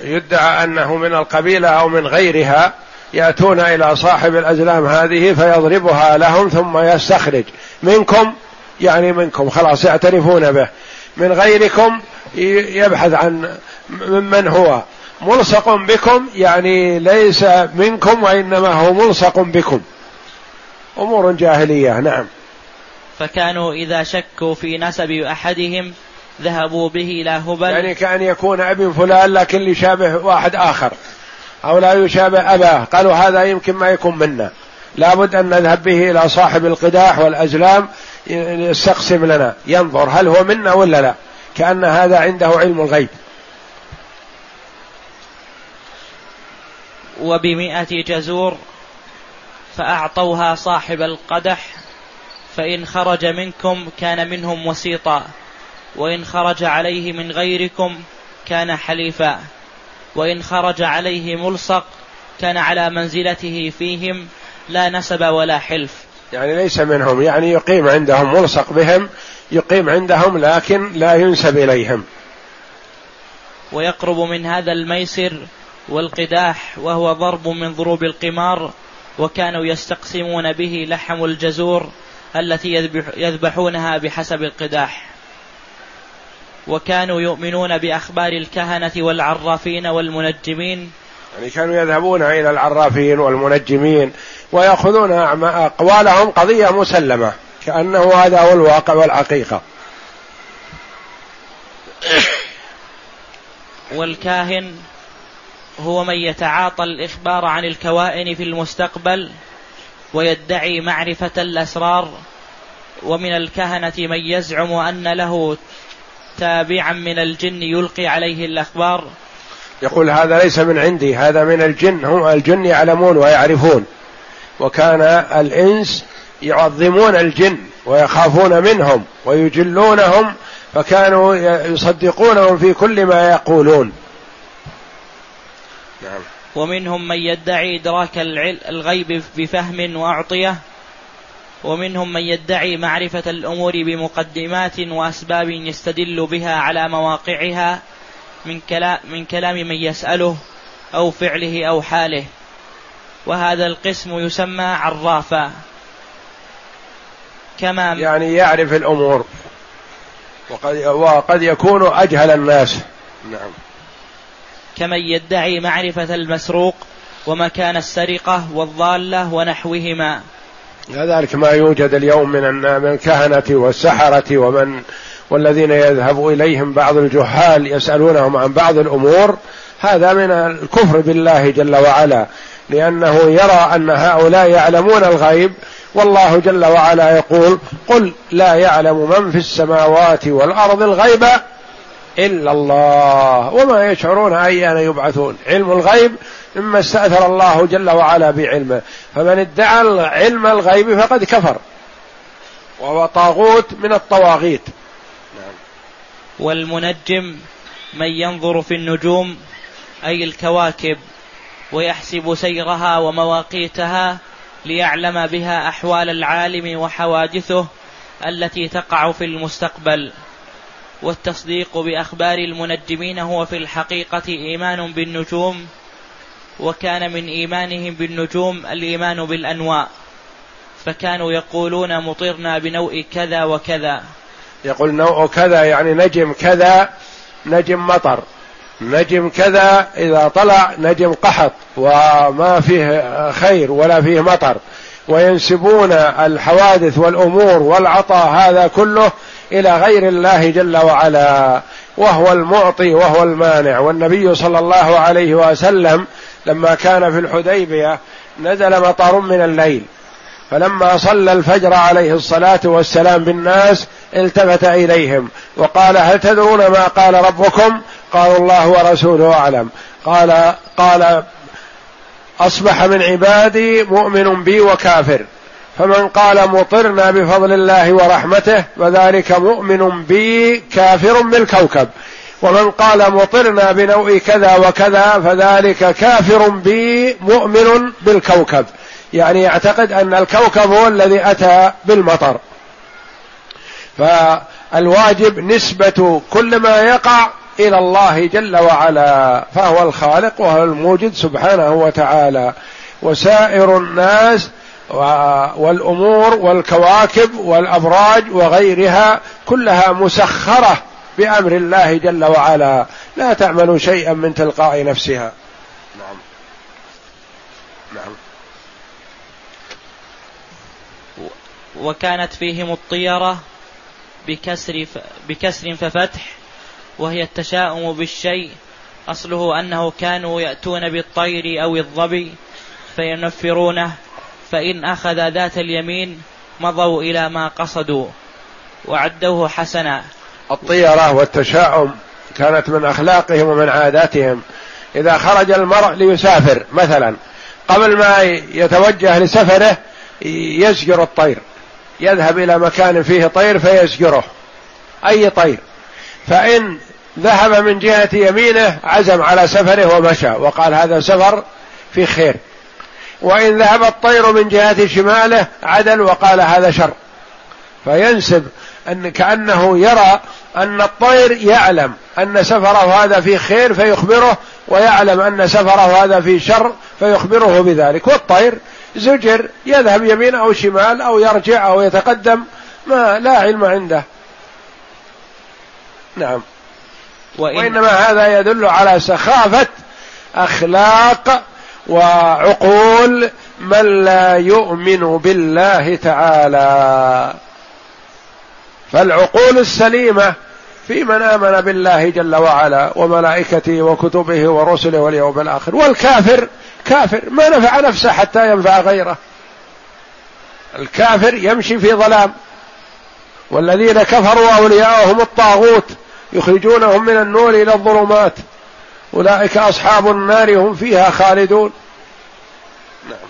يدعى أنه من القبيلة أو من غيرها يأتون إلى صاحب الأزلام هذه فيضربها لهم ثم يستخرج. منكم يعني منكم خلاص يعترفون به. من غيركم يبحث عن ممن هو. ملصق بكم يعني ليس منكم وإنما هو ملصق بكم. أمور جاهلية نعم. فكانوا إذا شكوا في نسب أحدهم ذهبوا به إلى هبل. يعني كأن يكون ابن فلان لكن يشابه واحد آخر. أو لا يشابه أباه. قالوا هذا يمكن ما يكون منا. لابد أن نذهب به إلى صاحب القداح والأزلام يستقسم لنا ينظر هل هو منا ولا لا. كأن هذا عنده علم الغيب. وبمئة جزور فأعطوها صاحب القدح فإن خرج منكم كان منهم وسيطا وإن خرج عليه من غيركم كان حليفا وإن خرج عليه ملصق كان على منزلته فيهم لا نسب ولا حلف. يعني ليس منهم يعني يقيم عندهم ملصق بهم يقيم عندهم لكن لا ينسب إليهم. ويقرب من هذا الميسر والقداح وهو ضرب من ضروب القمار وكانوا يستقسمون به لحم الجزور التي يذبحونها بحسب القداح. وكانوا يؤمنون بأخبار الكهنة والعرافين والمنجمين. يعني كانوا يذهبون إلى العرافين والمنجمين ويأخذون أقوالهم قضية مسلمة كأنه هذا هو الواقع والحقيقة. والكاهن هو من يتعاطى الإخبار عن الكوائن في المستقبل ويدعي معرفة الأسرار ومن الكهنة من يزعم أن له تابعا من الجن يلقي عليه الأخبار. يقول هذا ليس من عندي هذا من الجن هم الجن يعلمون ويعرفون. وكان الإنس يعظمون الجن ويخافون منهم ويجلونهم فكانوا يصدقونهم في كل ما يقولون. نعم. ومنهم من يدعي إدراك الغيب بفهم وأعطية ومنهم من يدعي معرفة الأمور بمقدمات وأسباب يستدل بها على مواقعها من كلام, من كلام من يسأله أو فعله أو حاله. وهذا القسم يسمى عرافا كما يعني يعرف الأمور وقد, وقد يكون أجهل الناس. نعم. كمن يدعي معرفة المسروق ومكان السرقة والضالة ونحوهما. كذلك ما يوجد اليوم من من الكهنة والسحرة ومن والذين يذهب إليهم بعض الجهال يسألونهم عن بعض الأمور. هذا من الكفر بالله جل وعلا لأنه يرى أن هؤلاء يعلمون الغيب. والله جل وعلا يقول قل لا يعلم من في السماوات والأرض الغيب إلا الله. وما يشعرون أيان يبعثون. علم الغيب مما استأثر الله جل وعلا بعلمه. فمن ادعى علم الغيب فقد كفر. وهو طاغوت من الطواغيت. نعم. والمنجم من ينظر في النجوم أي الكواكب ويحسب سيرها ومواقيتها ليعلم بها أحوال العالم وحوادثه التي تقع في المستقبل. والتصديق بأخبار المنجمين هو في الحقيقة إيمان بالنجوم وكان من إيمانهم بالنجوم الإيمان بالأنواء. فكانوا يقولون مطرنا بنوء كذا وكذا. يقول نوع كذا يعني نجم كذا نجم مطر. نجم كذا إذا طلع نجم قحط وما فيه خير ولا فيه مطر. وينسبون الحوادث والأمور والعطاء هذا كله إلى غير الله جل وعلا وهو المعطي وهو المانع. والنبي صلى الله عليه وسلم لما كان في الحديبية نزل مطر من الليل فلما صلى الفجر عليه الصلاة والسلام بالناس التفت إليهم وقال هل تدرون ما قال ربكم؟ قالوا الله ورسوله أعلم. قال قال أصبح من عبادي مؤمن بي وكافر. فمن قال مطرنا بفضل الله ورحمته فذلك مؤمن بي كافر بالكوكب. ومن قال مطرنا بنوء كذا وكذا فذلك كافر بي مؤمن بالكوكب. يعني يعتقد أن الكوكب هو الذي أتى بالمطر. فالواجب نسبة كل ما يقع إلى الله جل وعلا فهو الخالق وهو الموجد سبحانه وتعالى. وسائر الناس والأمور والكواكب والأبراج وغيرها كلها مسخرة بأمر الله جل وعلا. لا تعمل شيئا من تلقاء نفسها. نعم. نعم. وكانت فيهم الطيرة بكسر بكسر ففتح وهي التشاؤم بالشيء أصله أنه كانوا يأتون بالطير أو الظبي فينفرونه. فإن أخذ ذات اليمين مضوا إلى ما قصدوا وعدوه حسنا. الطيرة والتشاؤم كانت من أخلاقهم ومن عاداتهم. إذا خرج المرء ليسافر مثلا قبل ما يتوجه لسفره يزجر الطير. يذهب إلى مكان فيه طير فيزجره أي طير؟ فإن ذهب من جهة يمينه عزم على سفره ومشى. وقال هذا سفر في خير. وإن ذهب الطير من جهة شماله عدل وقال هذا شر. فينسب أن كأنه يرى أن الطير يعلم أن سفره هذا في خير فيخبره ويعلم أن سفره هذا في شر فيخبره بذلك. والطير زجر يذهب يمين أو شمال أو يرجع أو يتقدم ما لا علم عنده. نعم. وإن وإنما هذا يدل على سخافة أخلاق وعقول من لا يؤمن بالله تعالى. فالعقول السليمة في من آمن بالله جل وعلا وملائكته وكتبه ورسله واليوم الآخر. والكافر كافر ما نفع نفسه حتى ينفع غيره. الكافر يمشي في ظلام. والذين كفروا اولياءهم الطاغوت يخرجونهم من النور إلى الظلمات. أولئك أصحاب النار هم فيها خالدون. نعم.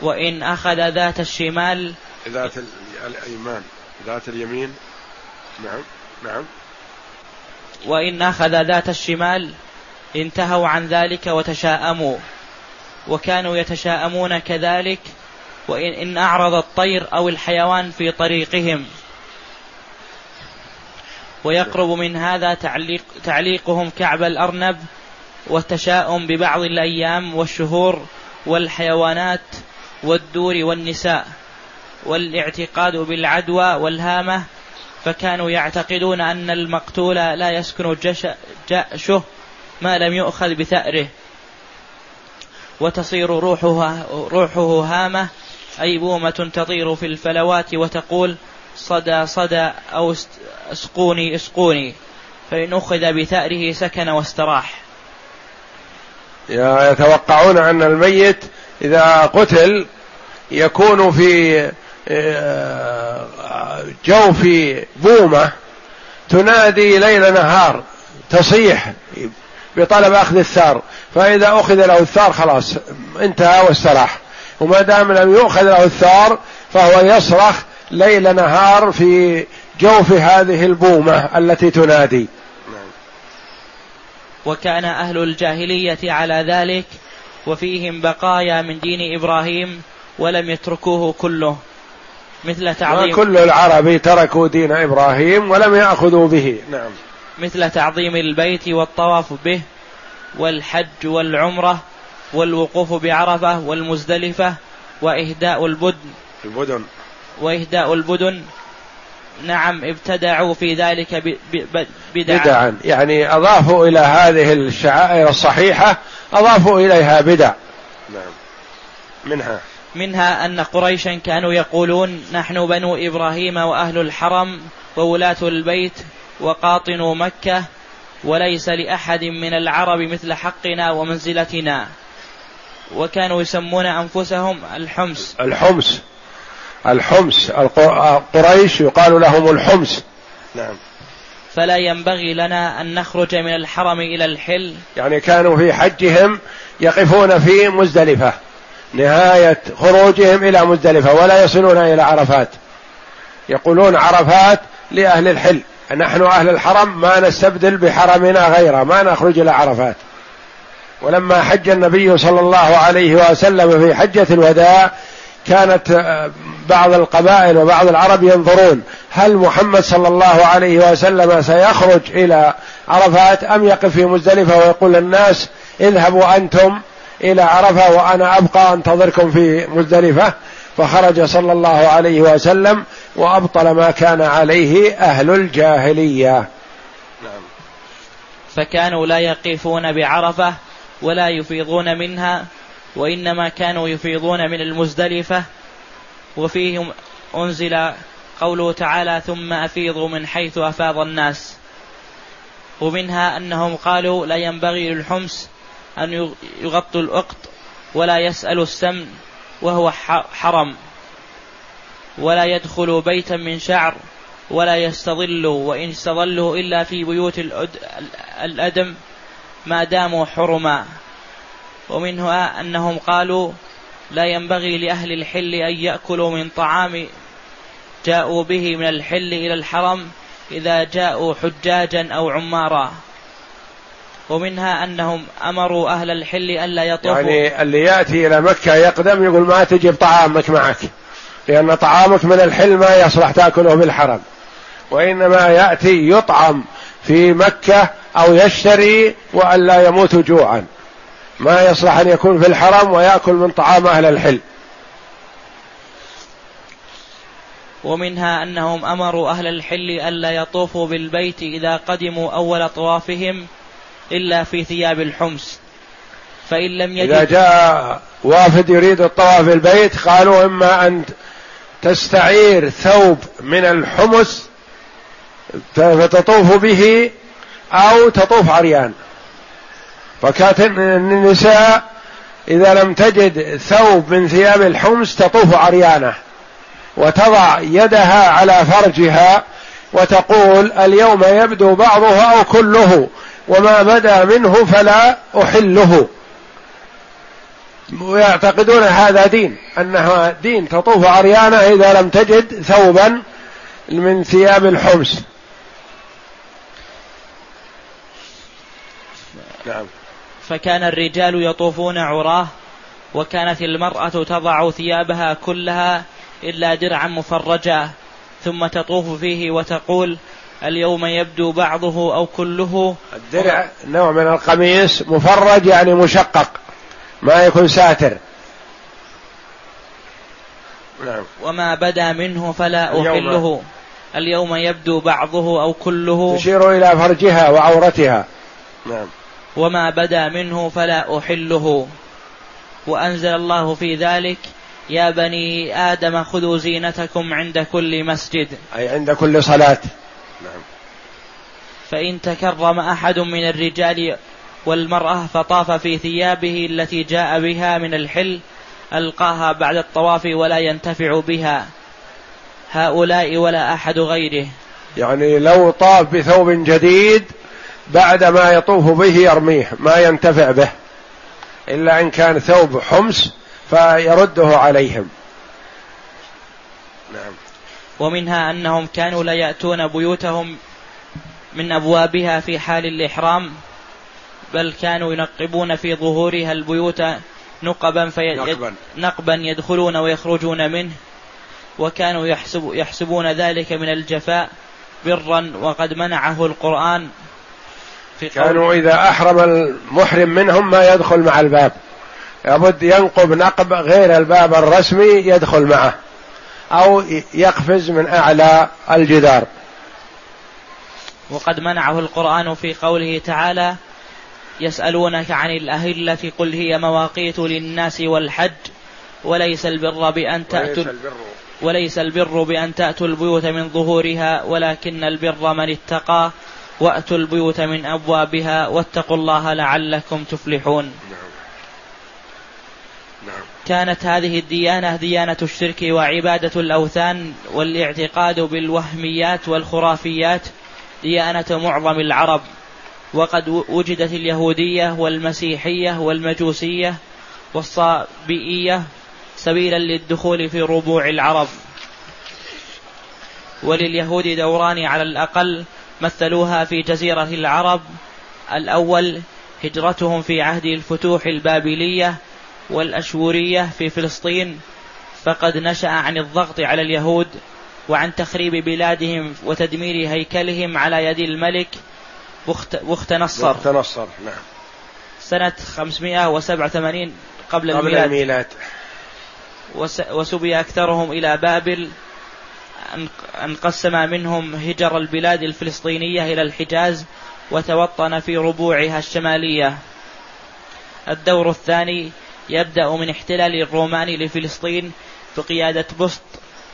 وإن أخذ ذات الشمال ذات الأيمان ذات اليمين. نعم نعم. وإن أخذ ذات الشمال انتهوا عن ذلك وتشاءموا وكانوا يتشاءمون كذلك وإن إن أعرض الطير أو الحيوان في طريقهم. ويقرب من هذا تعليق تعليقهم كعب الأرنب والتشاؤم ببعض الأيام والشهور والحيوانات والدور والنساء والاعتقاد بالعدوى والهامة فكانوا يعتقدون أن المقتول لا يسكن جأشه ما لم يؤخذ بثأره. وتصير روحه, روحه هامة أي بومة تطير في الفلوات وتقول صدى صدى أو اسقوني اسقوني. فإن أخذ بثأره سكن واستراح. يتوقعون أن الميت إذا قتل يكون في آه، جوف بومة تنادي ليل نهار تصيح بطلب أخذ الثار. فإذا أخذ له الثار خلاص انتهى واستراح. وما دام لم يؤخذ له الثار فهو يصرخ ليل نهار في جوف هذه البومة التي تنادي. وكان أهل الجاهلية على ذلك وفيهم بقايا من دين إبراهيم ولم يتركوه كله مثل تعظيم كل العرب تركوا دين إبراهيم ولم يأخذوا به. نعم. مثل تعظيم البيت والطواف به والحج والعمرة والوقوف بعرفة والمزدلفة وإهداء البدن البدن. وإهداء البدن نعم ابتدعوا في ذلك بدعا بدعا. يعني أضافوا إلى هذه الشعائر الصحيحة أضافوا إليها بدع. نعم. منها. منها أن قريشا كانوا يقولون نحن بنو إبراهيم وأهل الحرم وولاة البيت وقاطنوا مكة وليس لأحد من العرب مثل حقنا ومنزلتنا. وكانوا يسمون أنفسهم الحمس الحمس الحمس قريش يقال لهم الحمس نعم. فلا ينبغي لنا أن نخرج من الحرم إلى الحل. يعني كانوا في حجهم يقفون في مزدلفة. نهاية خروجهم إلى مزدلفة ولا يصلون إلى عرفات. يقولون عرفات لأهل الحل. نحن أهل الحرم ما نستبدل بحرمنا غيره ما نخرج إلى عرفات. ولما حج النبي صلى الله عليه وسلم في حجة الوداع كانت آه، بعض القبائل وبعض العرب ينظرون هل محمد صلى الله عليه وسلم سيخرج إلى عرفات أم يقف في مزدلفة ويقول للناس اذهبوا أنتم إلى عرفة وأنا أبقى أنتظركم في مزدلفة؟ فخرج صلى الله عليه وسلم وأبطل ما كان عليه أهل الجاهلية. نعم. فكانوا لا يقفون بعرفة ولا يفيضون منها وإنما كانوا يفيضون من المزدلفة وفيهم أنزل قوله تعالى ثم أفيضوا من حيث أفاض الناس ومنها أنهم قالوا لا ينبغي للحمس أن يغطوا الأقط ولا يسألوا السمن وهو حرم ولا يدخلوا بيتا من شعر ولا يستظلوا وإن استظلوا إلا في بيوت الأدم ما داموا حرما ومنها أنهم قالوا لا ينبغي لأهل الحل أن يأكلوا من طعام جاءوا به من الحل إلى الحرم إذا جاءوا حجاجا أو عمارا. ومنها أنهم أمروا أهل الحل ألا يطوفوا. يعني اللي يأتي إلى مكة يقدم يقول ما تجيب طعامك معك لأن طعامك من الحل ما يصلح تأكله بالحرم. وإنما يأتي يطعم في مكة أو يشتري وألا يموت جوعا. ما يصلح أن يكون في الحرم ويأكل من طعام أهل الحل. ومنها أنهم أمروا أهل الحل ألا يطوفوا بالبيت إذا قدموا أول طوافهم إلا في ثياب الحمص. فإن لم يجد إذا جاء وافد يريد الطواف بالبيت قالوا إما أن تستعير ثوب من الحمص فتطوف به أو تطوف عريان. فكانت النساء إذا لم تجد ثوب من ثياب الحمص تطوف عريانة وتضع يدها على فرجها وتقول اليوم يبدو بعضه أو كله وما بدا منه فلا أحله. ويعتقدون هذا دين أنها دين تطوف عريانة إذا لم تجد ثوبا من ثياب الحمص. نعم. فكان الرجال يطوفون عراه وكانت المرأة تضع ثيابها كلها إلا درعا مفرجا ثم تطوف فيه وتقول اليوم يبدو بعضه أو كله. الدرع نوع من القميص مفرج يعني مشقق ما يكون ساتر. نعم. وما بدا منه فلا أحله. اليوم يبدو بعضه أو كله. تشير إلى فرجها وعورتها. نعم. وما بدا منه فلا أحله. وأنزل الله في ذلك يا بني آدم خذوا زينتكم عند كل مسجد. أي عند كل صلاة. نعم. فإن تكرم أحد من الرجال والمرأة فطاف في ثيابه التي جاء بها من الحل ألقاها بعد الطواف ولا ينتفع بها. هؤلاء ولا أحد غيره. يعني لو طاف بثوب جديد بعد ما يطوف به يرميه ما ينتفع به. إلا إن كان ثوب حمص فيرده عليهم. نعم. ومنها أنهم كانوا لا يأتون بيوتهم من أبوابها في حال الإحرام بل كانوا ينقبون في ظهورها البيوت نقبا, في نقبا. نقبا يدخلون ويخرجون منه. وكانوا يحسب يحسبون ذلك من الجفاء برا وقد منعه القرآن. كانوا إذا أحرم المحرم منهم ما يدخل مع الباب. لابد ينقب نقب غير الباب الرسمي يدخل معه. أو يقفز من أعلى الجدار. وقد منعه القرآن في قوله تعالى يسألونك عن الأهلة قل هي مواقيت للناس والحج وليس البر بأن تأتوا وليس البر بأن تأتوا البيوت من ظهورها ولكن البر من اتقى. وأتوا البيوت من أبوابها واتقوا الله لعلكم تفلحون نعم. كانت هذه الديانة ديانة الشرك وعبادة الأوثان والاعتقاد بالوهميات والخرافيات ديانة معظم العرب وقد وجدت اليهودية والمسيحية والمجوسية والصابئية سبيلا للدخول في ربوع العرب ولليهود دوران على الأقل مثلوها في جزيرة العرب. الأول هجرتهم في عهد الفتوح البابلية والأشورية في فلسطين. فقد نشأ عن الضغط على اليهود وعن تخريب بلادهم وتدمير هيكلهم على يد الملك. بخت, بخت نصر بخت نصر نعم سنة 587 قبل, قبل الميلاد, الميلاد. وسبي أكثرهم إلى بابل. انقسم منهم هجر البلاد الفلسطينية إلى الحجاز وتوطن في ربوعها الشمالية. الدور الثاني يبدأ من احتلال الروماني لفلسطين بقيادة بسط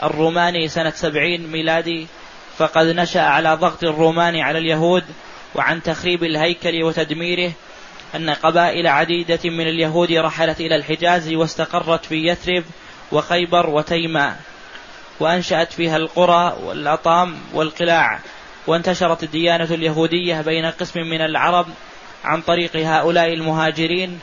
الروماني سنة سبعين ميلادي فقد نشأ على ضغط الرومان على اليهود وعن تخريب الهيكل وتدميره أن قبائل عديدة من اليهود رحلت إلى الحجاز واستقرت في يثرب وخيبر وتيماء وأنشأت فيها القرى والأطام والقلاع وانتشرت الديانة اليهودية بين قسم من العرب عن طريق هؤلاء المهاجرين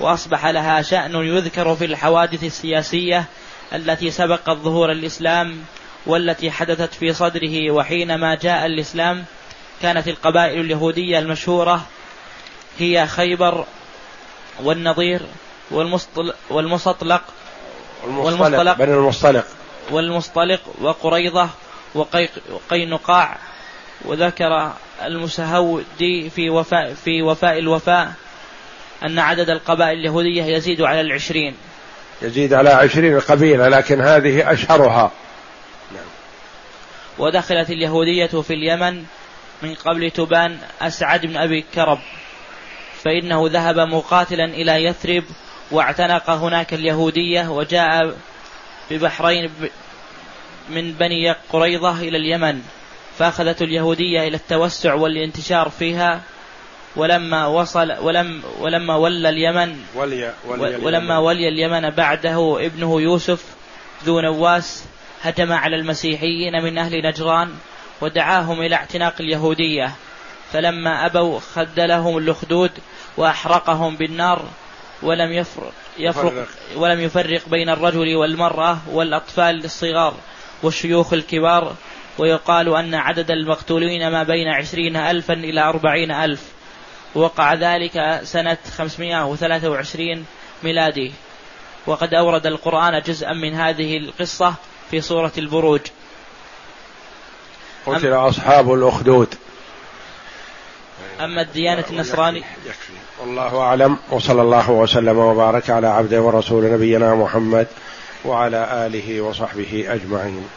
وأصبح لها شأن يذكر في الحوادث السياسية التي سبقت ظهور الإسلام والتي حدثت في صدره وحينما جاء الإسلام. كانت القبائل اليهودية المشهورة هي خيبر والنظير والمصطلق والمصطلق والمصطلق بني المصطلق والمصطلق وقريضة وقينقاع وذكر المسهودي في وفاء في وفاء الوفاء أن عدد القبائل اليهودية يزيد على العشرين يزيد على عشرين قبيلة لكن هذه أشهرها نعم. ودخلت اليهودية في اليمن من قبل تبان أسعد بن أبي كرب فإنه ذهب مقاتلا إلى يثرب واعتنق هناك اليهودية وجاء ببحرين من بني قريظة إلى اليمن فأخذت اليهودية إلى التوسع والانتشار فيها ولما وصل ولم ولما ولى اليمن ولي ولي ولما ولي اليمن بعده ابنه يوسف ذو نواس هجم على المسيحيين من أهل نجران ودعاهم إلى اعتناق اليهودية. فلما أبوا خدلهم الأخدود وأحرقهم بالنار ولم يفرق, يفرق ولم يفرق بين الرجل والمرأة والأطفال الصغار والشيوخ الكبار ويقال أن عدد المقتولين ما بين عشرين ألفا إلى أربعين ألف. وقع ذلك سنة 523 ميلادي. وقد أورد القرآن جزءا من هذه القصة في سورة البروج. قتل أصحاب الأخدود. أما الديانة النصرانية والله أعلم. وصلى الله وسلم وبارك على عبده ورسول نبينا محمد وعلى آله وصحبه أجمعين.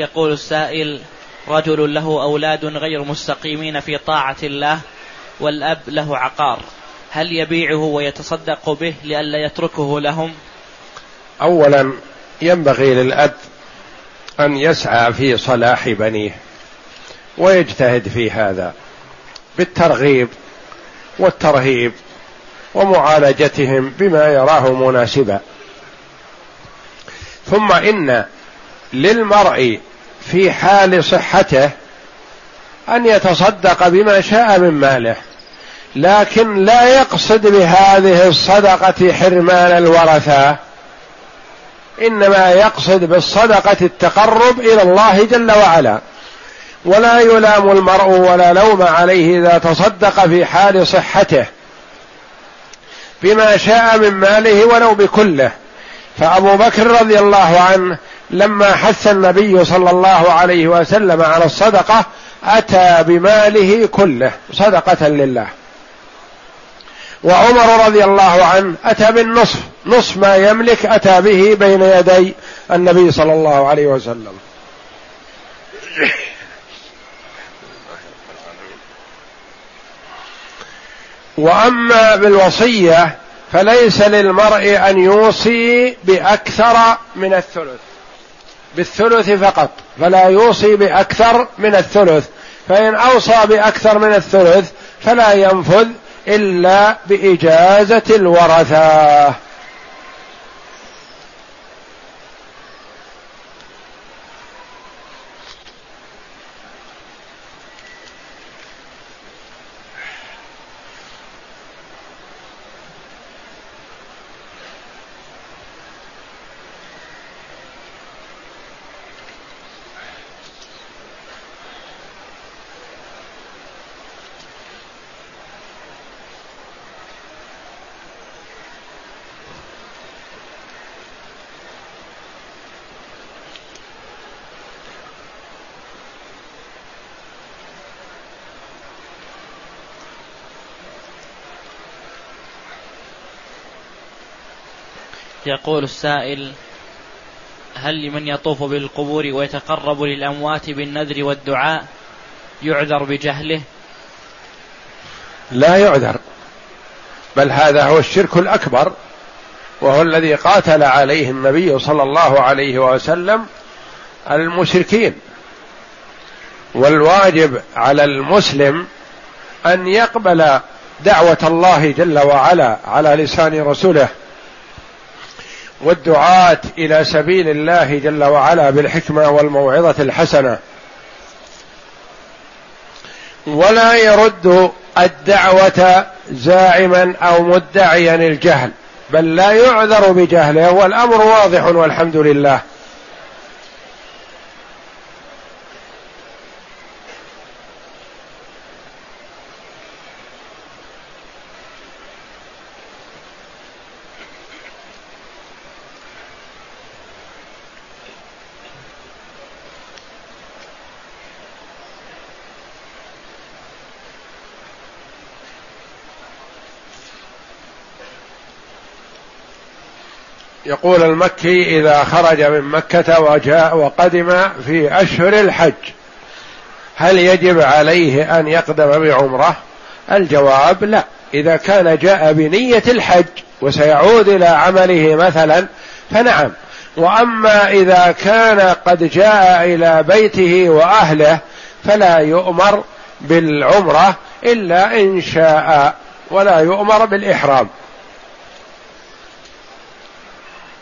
يقول السائل رجل له أولاد غير مستقيمين في طاعة الله والأب له عقار. هل يبيعه ويتصدق به لئلا يتركه لهم؟ أولا ينبغي للأب أن يسعى في صلاح بنيه ويجتهد في هذا بالترغيب والترهيب ومعالجتهم بما يراه مناسبا. ثم إن للمرء في حال صحته أن يتصدق بما شاء من ماله لكن لا يقصد بهذه الصدقة حرمان الورثة إنما يقصد بالصدقة التقرب إلى الله جل وعلا. ولا يلام المرء ولا لوم عليه إذا تصدق في حال صحته بما شاء من ماله ولو بكله. فأبو بكر رضي الله عنه لما حث النبي صلى الله عليه وسلم على الصدقة أتى بماله كله صدقة لله. وعمر رضي الله عنه أتى بالنصف نصف ما يملك أتى به بين يدي النبي صلى الله عليه وسلم. وأما بالوصية فليس للمرء أن يوصي بأكثر من الثلث. بالثلث فقط فلا يوصي بأكثر من الثلث. فإن أوصى بأكثر من الثلث فلا ينفذ إلا بإجازة الورثة. يقول السائل هل لمن يطوف بالقبور ويتقرب للأموات بالنذر والدعاء يعذر بجهله؟ لا يعذر بل هذا هو الشرك الأكبر وهو الذي قاتل عليه النبي صلى الله عليه وسلم المشركين. والواجب على المسلم أن يقبل دعوة الله جل وعلا على لسان رسوله. والدعاة إلى سبيل الله جل وعلا بالحكمة والموعظة الحسنة. ولا يرد الدعوة زاعما أو مدعيا الجهل بل لا يعذر بجهله والأمر واضح والحمد لله. يقول المكي إذا خرج من مكة وجاء وقدم في أشهر الحج هل يجب عليه أن يقدم بعمرة؟ الجواب لا. إذا كان جاء بنية الحج وسيعود إلى عمله مثلا فنعم. وأما إذا كان قد جاء إلى بيته وأهله فلا يؤمر بالعمرة إلا إن شاء ولا يؤمر بالإحرام.